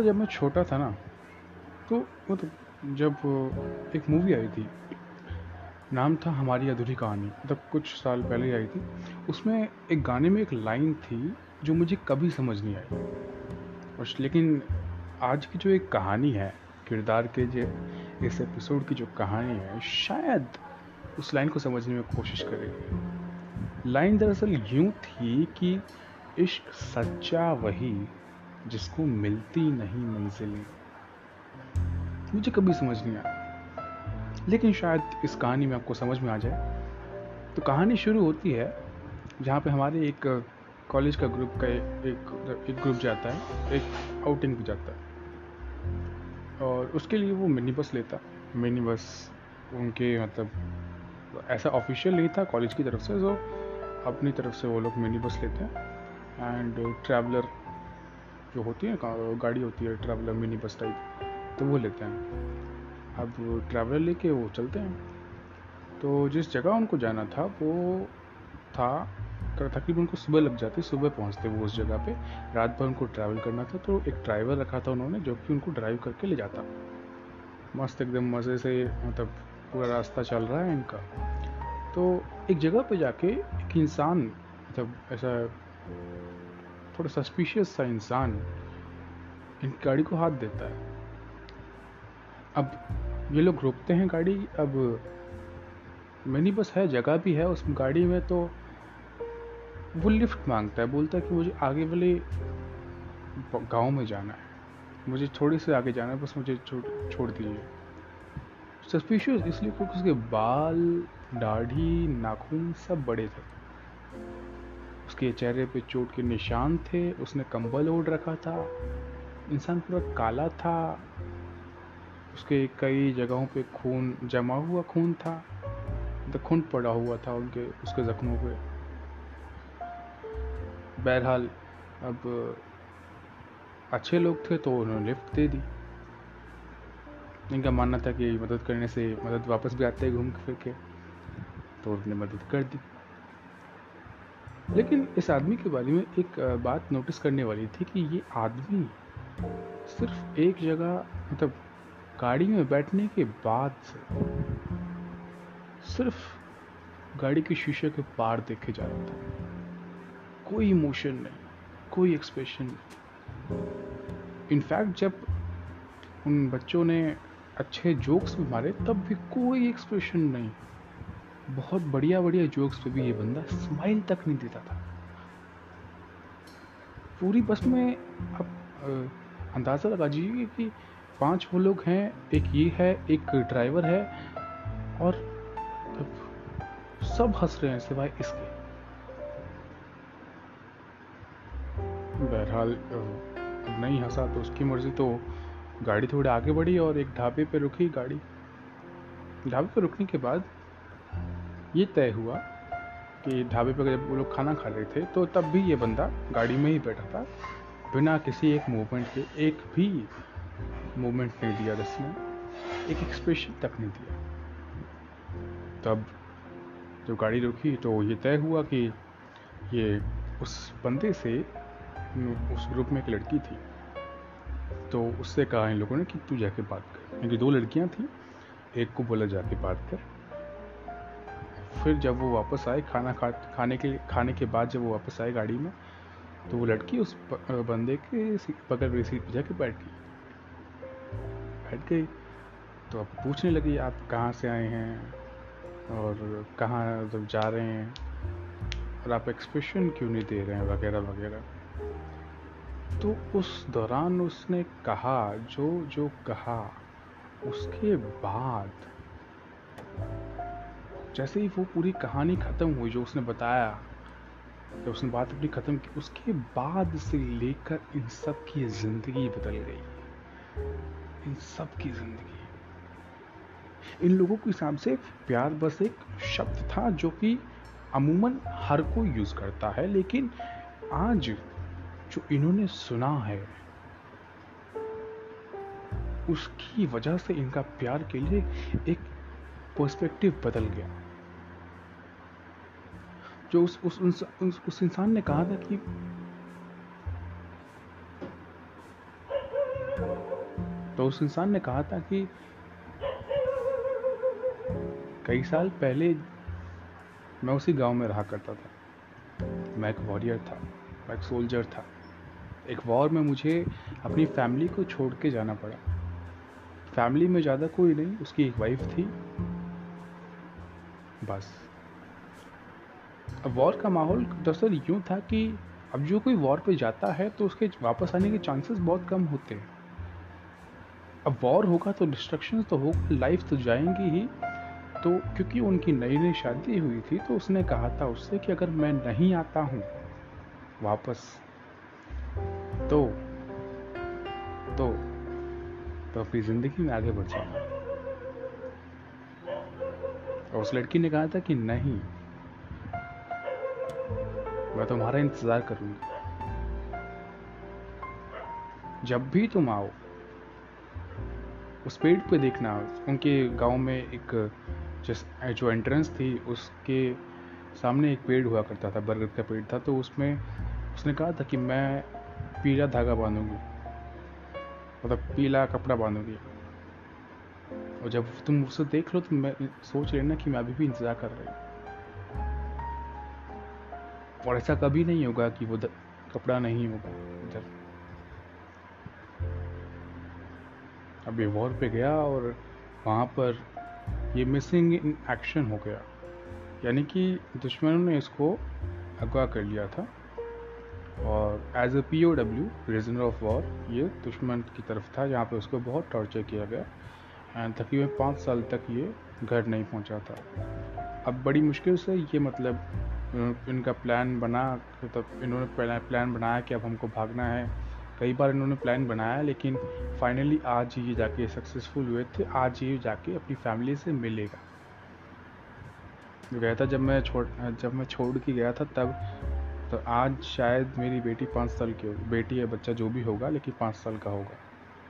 था जब मैं छोटा था ना तो मतलब जब एक मूवी आई थी, नाम था हमारी अधूरी कहानी मतलब कुछ साल पहले आई थी, उसमें एक गाने में एक लाइन थी जो मुझे कभी समझ नहीं आई। और लेकिन आज की जो एक कहानी है, किरदार के जो, इस एपिसोड की जो कहानी है, शायद उस लाइन को समझने में कोशिश करेगी। लाइन दरअसल यूँ थी कि इश्क सच्चा वही जिसको मिलती नहीं मंजिलें। मुझे कभी समझ नहीं आया। लेकिन शायद इस कहानी में आपको समझ में आ जाए। तो कहानी शुरू होती है, जहाँ पे हमारे एक कॉलेज का ग्रुप का एक एक ग्रुप जाता है, एक आउटिंग भी जाता है। और उसके लिए वो मिनी बस लेता। मिनी बस उनके मतलब ऐसा ऑफिशियल नहीं था, कॉलेज की तरफ़ से जो अपनी तरफ़ से वो लोग मिनी बस लेते हैं। एंड ट्रैवलर जो होती है गाड़ी होती है ट्रैवलर मिनी बस टाइप तो वो लेते हैं। अब ट्रैवलर लेके वो चलते हैं। तो जिस जगह उनको जाना था, वो था तकरीबन उनको सुबह लग जाती, सुबह पहुँचते वो उस जगह पे। रात भर उनको ट्रैवल करना था तो एक ड्राइवर रखा था उन्होंने, जो कि उनको ड्राइव करके ले जाता। मस्त एकदम मज़े से मतलब पूरा रास्ता चल रहा है इनका। तो एक जगह पे जाके एक इंसान मतलब ऐसा थोड़ा सस्पिशियस सा इंसान इन गाड़ी को हाथ देता है। अब ये लोग रोकते हैं गाड़ी, अब मिनी बस है, जगह भी है, उस गाड़ी में तो वो लिफ्ट माँगता है, बोलता है कि मुझे आगे वाले गाँव में जाना है। मुझे थोड़ी से आगे जाना है, बस मुझे छोड़ छोड़ दीजिए। सस्पिशियस इसलिए क्योंकि उसके बाल, दाढ़ी, नाखून सब बड़े थे। उसके चेहरे पे चोट के निशान थे, उसने कंबल ओढ़ रखा था, इंसान पूरा काला था, उसके कई जगहों पे खून, जमा हुआ खून था तो खून पड़ा हुआ था उनके, उसके जख्मों पे। बहरहाल, अब अच्छे लोग थे तो उन्होंने लिफ्ट दे दी। इनका मानना था कि मदद करने से मदद वापस भी आते हैं घूम फिर के तो उन्होंने मदद कर दी। लेकिन इस आदमी के बारे में एक बात नोटिस करने वाली थी कि ये आदमी सिर्फ़ एक जगह मतलब गाड़ी में बैठने के बाद से सिर्फ़ गाड़ी के शीशे के पार देखे जा रहा था। कोई इमोशन नहीं, कोई एक्सप्रेशन नहीं। इनफैक्ट जब उन बच्चों ने अच्छे जोक्स भी मारे, तब भी कोई एक्सप्रेशन नहीं। बहुत बढ़िया बढ़िया जोक्स पे भी ये बंदा स्माइल तक नहीं देता था। पूरी बस में आप अंदाज़ा लगा दीजिए कि पाँच वो लोग हैं, एक ये है, एक ड्राइवर है और सब हंस रहे हैं सिवाय इसके। बहरहाल नहीं हंसा तो उसकी मर्ज़ी तो गाड़ी थोड़ी आगे बढ़ी और एक ढाबे पे रुकी गाड़ी। ढाबे पे रुकने के बाद ये तय हुआ कि ढाबे पर जब वो लोग खाना खा रहे थे तो तब भी ये बंदा गाड़ी में ही बैठा था, बिना किसी एक मूवमेंट के, एक भी मूवमेंट नहीं दिया जिसने, एक एक्सप्रेशन तक नहीं दिया। तब जब गाड़ी रुकी तो ये तय हुआ कि ये उस बंदे से, उस ग्रुप में एक लड़की थी। तो उससे कहा इन लोगों ने कि तू जाके बात कर। क्योंकि दो लड़कियाँ थी, एक को बोला जाके बात कर। फिर जब वो वापस आए, खाना खा, खाने के खाने के बाद जब वो वापस आए गाड़ी में तो वो लड़की उस बंदे के बगल वाली सीट पर जाके बैठ गई। बैठ गई तो अब पूछने लगी, आप कहाँ से आए हैं? और कहाँ जब जा रहे हैं? और आप एक्सप्रेशन क्यों नहीं दे रहे हैं? वगैरह वगैरह। तो उस दौरान उसने कहा, जो जो कहा, उसके बाद जैसे ही वो पूरी कहानी ख़त्म हुई जो उसने बताया, जब उसने बात अपनी ख़त्म की, उसके बाद से लेकर इन सब की ज़िंदगी बदल गई। इन सब की ज़िंदगी। इन लोगों के हिसाब से प्यार बस एक शब्द था जो कि अमूमन हर कोई यूज़ करता है, लेकिन आज जो इन्होंने सुना है, उसकी वजह से इनका प्यार के लिए एक पर्सपेक्टिव बदल गया। जो उस उस उस, उस, उस इंसान ने कहा था कि तो उस इंसान ने कहा था कि कई साल पहले मैं उसी गाँव में रहा करता था। मैं एक वॉरियर था मैं एक सोल्जर था। एक वॉर में मुझे अपनी फैमिली को छोड़ के जाना पड़ा। फैमिली में ज़्यादा कोई नहीं उसकी एक वाइफ थी। बस। अब वॉर का माहौल दरअसल यूँ था कि अब जो कोई वॉर पे जाता है तो उसके वापस आने के चांसेस बहुत कम होते हैं। अब वॉर होगा तो डिस्ट्रक्शन तो होगा लाइफ तो जाएँगी ही। तो क्योंकि उनकी नई नई शादी हुई थी तो उसने कहा था उससे कि अगर मैं नहीं आता हूँ वापस तो तो तो अपनी ज़िंदगी में आगे बढ़ जाऊँगा। और उस लड़की ने कहा था कि नहीं, मैं तुम्हारा इंतज़ार करूँगी। जब भी तुम आओ, उस पेड़ पे देखना, उनके गाँव में एक, जिस, जो एंट्रेंस थी, उसके सामने एक पेड़ हुआ करता था, बरगद का पेड़ था तो उसमें उसने कहा था कि मैं पीला धागा बांधूँगी मतलब पीला कपड़ा बांधूँगी। और जब तुम उसे देख लो तो मैं सोच लेना कि मैं अभी भी इंतज़ार कर रही हूँ। और ऐसा कभी नहीं होगा कि वो कपड़ा नहीं होगा। इधर अब ये वॉर पे गया और वहाँ पर ये मिसिंग इन एक्शन हो गया। यानी कि दुश्मनों ने इसको अगवा कर लिया था। और as a P O W prisoner of war ये दुश्मन की तरफ़ था, जहाँ पे उसको बहुत टॉर्चर किया गया। तकरीबन पाँच साल तक ये घर नहीं पहुँचा था। अब बड़ी मुश्किल से ये मतलब इनका प्लान बना मतलब इन्होंने प्लान बनाया कि अब हमको भागना है। कई बार इन्होंने प्लान बनाया, लेकिन फाइनली आज ये जाके सक्सेसफुल हुए थे। आज ये जाके अपनी फैमिली से मिलेगा। गया था जब मैं छोड़, जब मैं छोड़ के गया था तब तो आज शायद मेरी बेटी पाँच साल की होगी। बेटी या बच्चा जो भी होगा, लेकिन पाँच साल का होगा।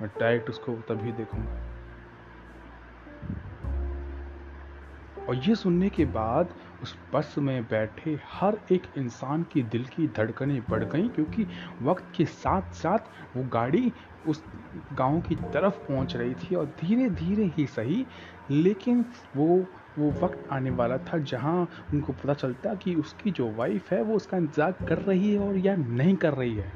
मैं डायरेक्ट उसको तभी देखूँगा। और ये सुनने के बाद उस बस में बैठे हर एक इंसान की दिल की धड़कनें बढ़ गईं, क्योंकि वक्त के साथ साथ वो गाड़ी उस गाँव की तरफ़ पहुँच रही थी और धीरे धीरे ही सही, लेकिन वो वो वक्त आने वाला था जहाँ उनको पता चलता कि उसकी जो वाइफ है वो उसका इंतज़ार कर रही है और या नहीं कर रही है।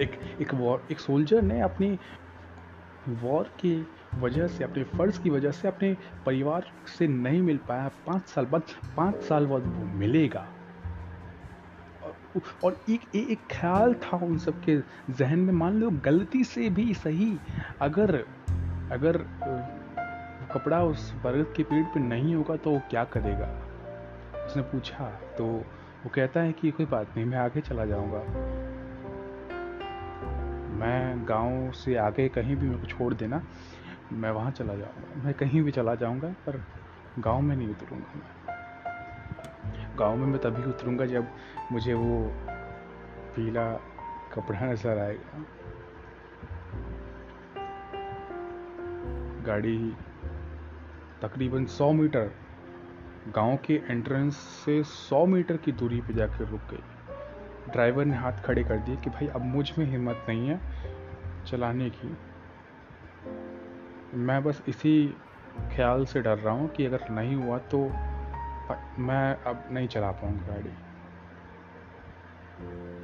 एक एक वॉर एक सोल्जर ने अपनी वॉर की वजह से अपने फ़र्ज़ की वजह से अपने परिवार से नहीं मिल पाया। पाँच साल बाद पाँच साल बाद वो मिलेगा। और एक एक, ख्याल था उन सब के जहन में मान लो गलती से भी सही। अगर अगर कपड़ा उस बरगद के पेड़ पे नहीं होगा तो वो क्या करेगा? उसने पूछा तो वो कहता है कि कोई बात नहीं मैं आगे चला जाऊँगा। मैं गाँव से आगे कहीं भी मेरे को छोड़ देना। मैं वहाँ चला जाऊँगा। मैं कहीं भी चला जाऊँगा, पर गाँव में नहीं उतरूँगा मैं। गाँव में मैं तभी उतरूँगा जब मुझे वो पीला कपड़ा नज़र आएगा। गाड़ी तकरीबन 100 मीटर, गाँव के एंट्रेंस से 100 मीटर की दूरी पे जाकर रुक गई। ड्राइवर ने हाथ खड़े कर दिए कि भाई, अब मुझमें हिम्मत नहीं है चलाने की। मैं बस इसी ख्याल से डर रहा हूँ कि अगर नहीं हुआ तो मैं अब नहीं चला पाऊँगा गाड़ी।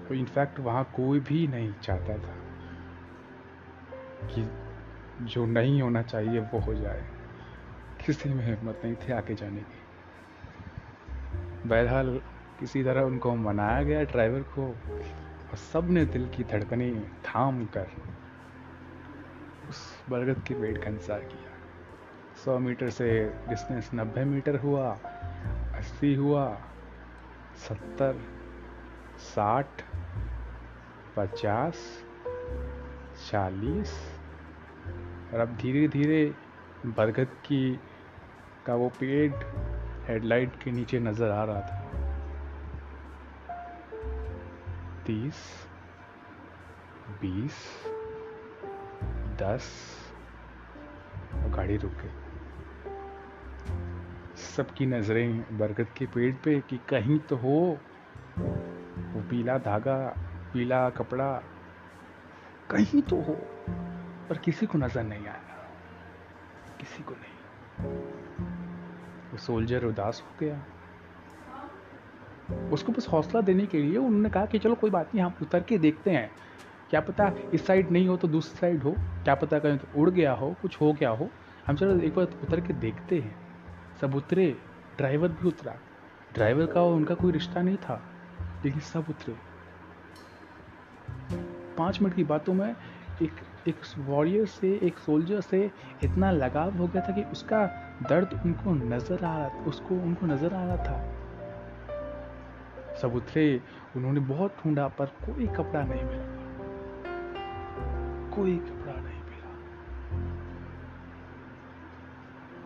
तो इनफैक्ट वहाँ कोई भी नहीं चाहता था कि जो नहीं होना चाहिए वो हो जाए। किसी में हिम्मत नहीं थी आगे जाने की। बहरहाल किसी तरह उनको मनाया गया ड्राइवर को और सबने दिल की धड़कने थाम कर बरगद के पेड़ का इंतज़ार किया। सौ मीटर से डिस्टेंस नब्बे मीटर हुआ, अस्सी हुआ, सत्तर, साठ, पचास, चालीस, और अब धीरे धीरे बरगद की का वो पेड़ हेडलाइट के नीचे नज़र आ रहा था। तीस, बीस दस गाड़ी रुक गई। सबकी नज़रें बरगद के पेड़ पे कि कहीं तो हो, वो पीला धागा, पीला कपड़ा, कहीं तो हो, पर किसी को नज़र नहीं आया, किसी को नहीं। वो सोल्जर उदास हो गया। उसको बस हौसला देने के लिए उन्होंने कहा कि चलो कोई बात नहीं, हम उतर के देखते हैं। क्या पता इस साइड नहीं हो तो दूसरी साइड हो? क्या पता कहीं तो उड़ गया हो, कुछ हो गया हो? हम चलो एक बार उतर के देखते हैं। सब उतरे, ड्राइवर भी उतरा। ड्राइवर का और उनका कोई रिश्ता नहीं था, लेकिन सब उतरे। पाँच मिनट की बातों में एक एक वॉरियर से, एक सोल्जर से इतना लगाव हो गया था कि उसका दर्द उनको नज़र आ रहा, उसको उनको नज़र आ रहा था। सब उतरे, उन्होंने बहुत ढूंढा, पर कोई कपड़ा नहीं मिला। कोई कपड़ा नहीं मिला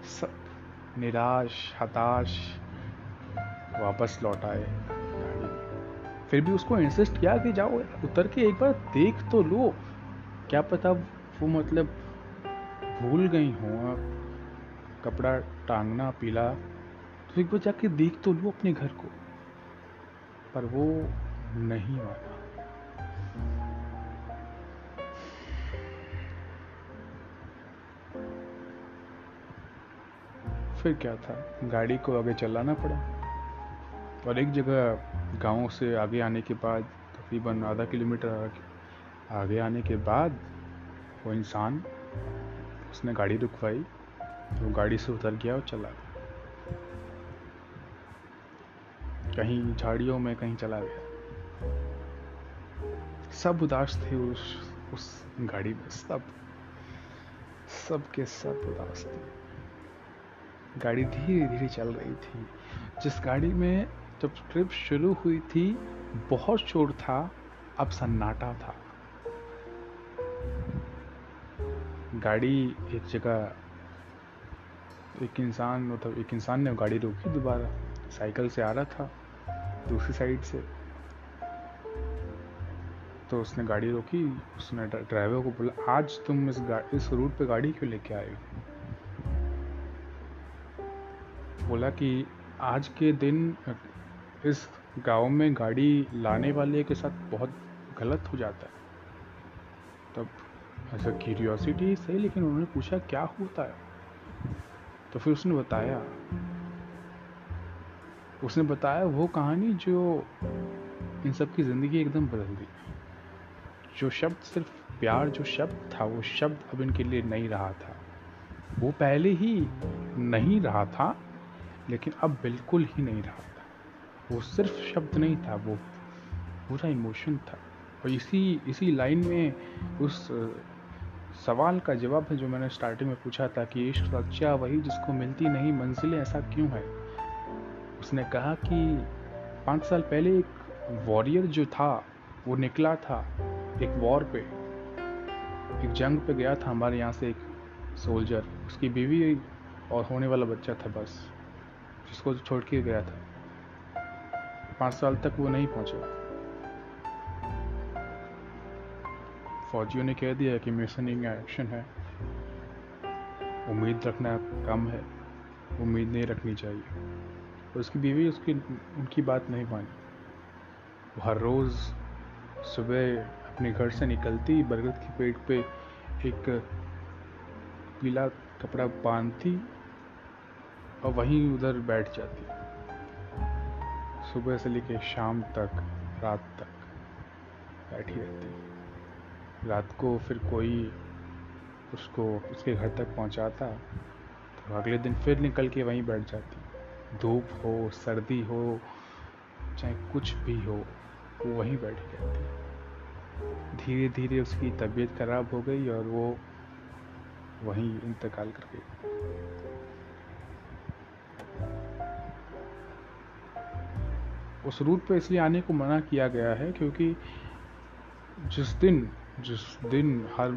सब निराश, हताश, वापस लौट आए फिर भी उसको इंसिस्ट किया कि जाओ, उतर के एक बार देख तो लो। क्या पता वो मतलब भूल गई हो कपड़ा टांगना, पीला तो एक बार जाके देख तो लो अपने घर को। पर वो नहीं माना। फिर क्या था? गाड़ी को आगे चलाना पड़ा। और एक जगह गाँव से आगे आने के बाद, तकरीबन आधा किलोमीटर आगे आने के बाद, वो इंसान, उसने गाड़ी रुकवाई, वो गाड़ी से उतर गया और चला गया। कहीं झाड़ियों में कहीं चला गया। सब उदास थे उस उस गाड़ी में। सब सब के सब उदास थे। गाड़ी धीरे धीरे चल रही थी। जिस गाड़ी में जब ट्रिप शुरू हुई थी, बहुत शोर था, अब सन्नाटा था। गाड़ी एक जगह, एक इंसान मतलब एक इंसान ने गाड़ी रोकी, दोबारा साइकिल से आ रहा था, दूसरी साइड से। तो उसने गाड़ी रोकी, उसने ड्राइवर को बोला, आज तुम इस गाड़ी इस रूट पे गाड़ी क्यों लेके आए बोला कि आज के दिन इस गाँव में गाड़ी लाने वाले के साथ बहुत गलत हो जाता है। तब ऐसा क्यूरियोसिटी सही लेकिन उन्होंने पूछा, क्या होता है? तो फिर उसने बताया उसने बताया वो कहानी जो इन सब की ज़िंदगी एकदम बदल दी जो शब्द सिर्फ़ प्यार, जो शब्द था, वो शब्द अब इनके लिए नहीं रहा था। वो पहले ही नहीं रहा था लेकिन अब बिल्कुल ही नहीं रहा था। वो सिर्फ़ शब्द नहीं था, वो पूरा इमोशन था। और इसी इसी लाइन में उस सवाल का जवाब है जो मैंने स्टार्टिंग में पूछा था कि, इश्क सच्चा वही जिसको मिलती नहीं, मंजिलें ऐसा क्यों है? उसने कहा कि, पाँच साल पहले एक वॉरियर जो था, वो निकला था एक वॉर पे। एक जंग पे गया था, हमारे यहाँ से एक सोल्जर उसकी बीवी और होने वाला बच्चा था बस। जिसको छोड़ के गया था। पाँच साल तक वो नहीं पहुँचा। फौजियों ने कह दिया कि मिशन इन एक्शन है। उम्मीद रखना कम है। उम्मीद नहीं रखनी चाहिए। उसकी बीवी उसकी, उनकी बात नहीं मानी। वो हर रोज़ सुबह अपने घर से निकलती, बरगद के पेड़ पे एक पीला कपड़ा बांधती और वहीं उधर बैठ जाती सुबह से लेकर शाम तक, रात तक बैठी रहती रात को फिर कोई उसको, उसके घर तक पहुंचाता तो अगले दिन फिर निकल के वहीं बैठ जाती धूप हो, सर्दी हो, चाहे कुछ भी हो, वो वहीं बैठी रहती धीरे धीरे उसकी तबीयत खराब हो गई और वो वहीं इंतकाल कर गई। उस रूट पे इसलिए आने को मना किया गया है क्योंकि जिस दिन जिस दिन हर,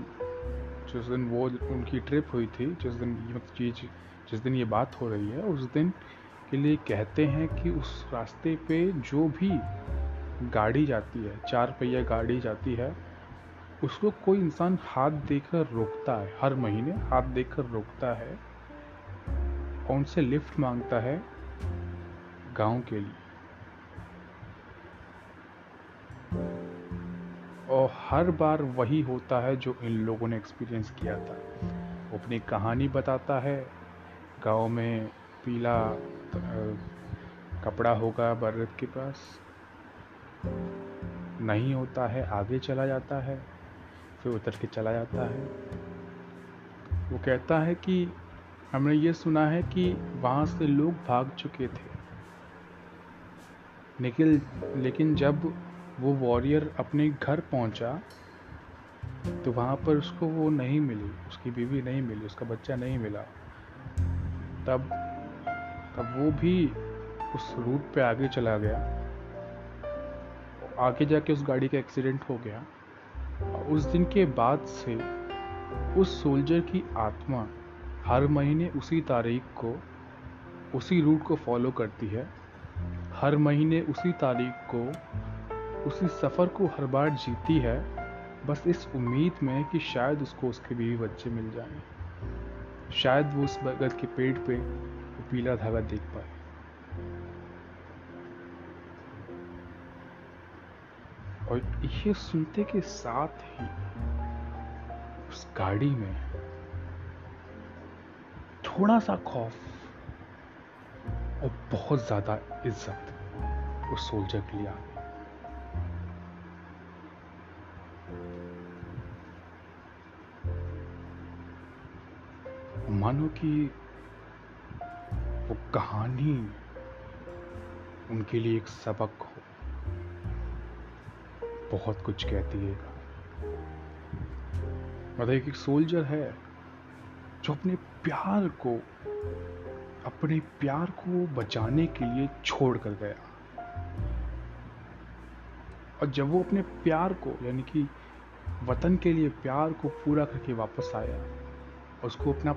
जिस दिन वो उनकी ट्रिप हुई थी, जिस दिन ये चीज़, जिस दिन ये बात हो रही है, उस दिन के लिए कहते हैं कि उस रास्ते पे जो भी गाड़ी जाती है, चार पहिया गाड़ी जाती है, उसको कोई इंसान हाथ देकर रोकता है, हर महीने हाथ देकर रोकता है और उनसे लिफ्ट माँगता है, गाँव के लिए। और हर बार वही होता है जो इन लोगों ने एक्सपीरियंस किया था। वो अपनी कहानी बताता है, गाँव में पीला कपड़ा होगा बर्रत के पास। नहीं होता है, आगे चला जाता है, फिर उतर के चला जाता है। वो कहता है कि हमने ये सुना है कि वहाँ से लोग भाग चुके थे। लेकिन लेकिन जब वो वॉरियर अपने घर पहुँचा तो वहाँ पर उसको वो नहीं मिली, उसकी बीवी नहीं मिली, उसका बच्चा नहीं मिला। तब तब वो भी उस रूट पे आगे चला गया। आगे जाके उस गाड़ी का एक्सीडेंट हो गया। उस दिन के बाद से उस सोल्जर की आत्मा हर महीने उसी तारीख को, उसी रूट को फॉलो करती है। हर महीने उसी तारीख को उसी सफ़र को हर बार जीती है, बस इस उम्मीद में कि शायद उसको उसके बीवी बच्चे मिल जाएँ। शायद वो उस बरगद के पेड़ पे वो पीला धागा देख पाए। और ये सुनते के साथ ही उस गाड़ी में थोड़ा सा खौफ और बहुत ज़्यादा इज़्ज़त उस सोल्जर के लिए आ मानो कि वो कहानी उनके लिए एक सबक हो। बहुत कुछ कहती है मतलब एक, एक सोल्जर है जो अपने प्यार को अपने प्यार को बचाने के लिए छोड़ कर गया। और जब वो अपने प्यार को यानी कि वतन के लिए प्यार को पूरा करके वापस आया उसको अपना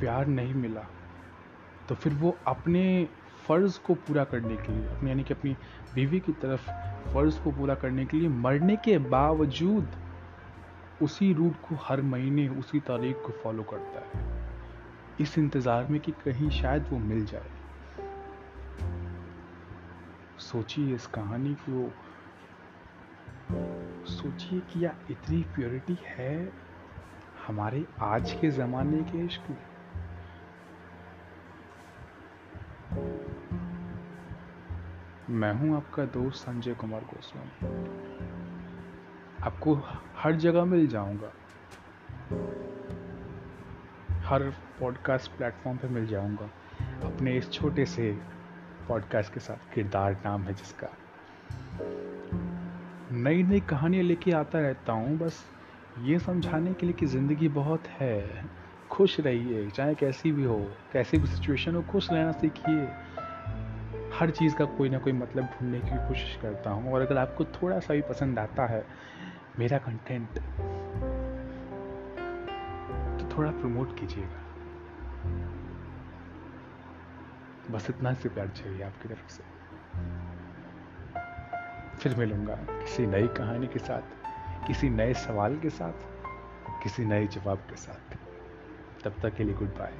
प्यार नहीं मिला तो फिर वो अपने फ़र्ज़ को पूरा करने के लिए, अपने यानी कि अपनी बीवी की तरफ़ फ़र्ज़ को पूरा करने के लिए मरने के बावजूद उसी रूट को हर महीने, उसी तारीख को फॉलो करता है। इस इंतज़ार में कि कहीं शायद वो मिल जाए। सोचिए इस कहानी को। सोचिए कि या इतनी प्योरिटी है हमारे आज के ज़माने के इश्क में। मैं हूँ आपका दोस्त संजय कुमार गोस्वामी। आपको हर जगह मिल जाऊँगा। हर पॉडकास्ट प्लेटफॉर्म पे मिल जाऊँगा। अपने इस छोटे से पॉडकास्ट के साथ किरदार नाम है जिसका। नई नई कहानियाँ लेके आता रहता हूँ, बस ये समझाने के लिए कि ज़िंदगी बहुत है। खुश रहिए, चाहे कैसी भी हो, कैसी भी सिचुएशन हो, खुश रहना सीखिए। हर चीज़ का कोई ना कोई मतलब ढूँढने की कोशिश करता हूँ। और अगर आपको थोड़ा सा भी पसंद आता है मेरा कंटेंट तो थोड़ा प्रमोट कीजिएगा। बस इतना से प्यार चाहिए आपकी तरफ़ से। फिर मिलूँगा किसी नई कहानी के साथ, किसी नए सवाल के साथ, किसी नए जवाब के साथ। तब तक के लिए गुड बाय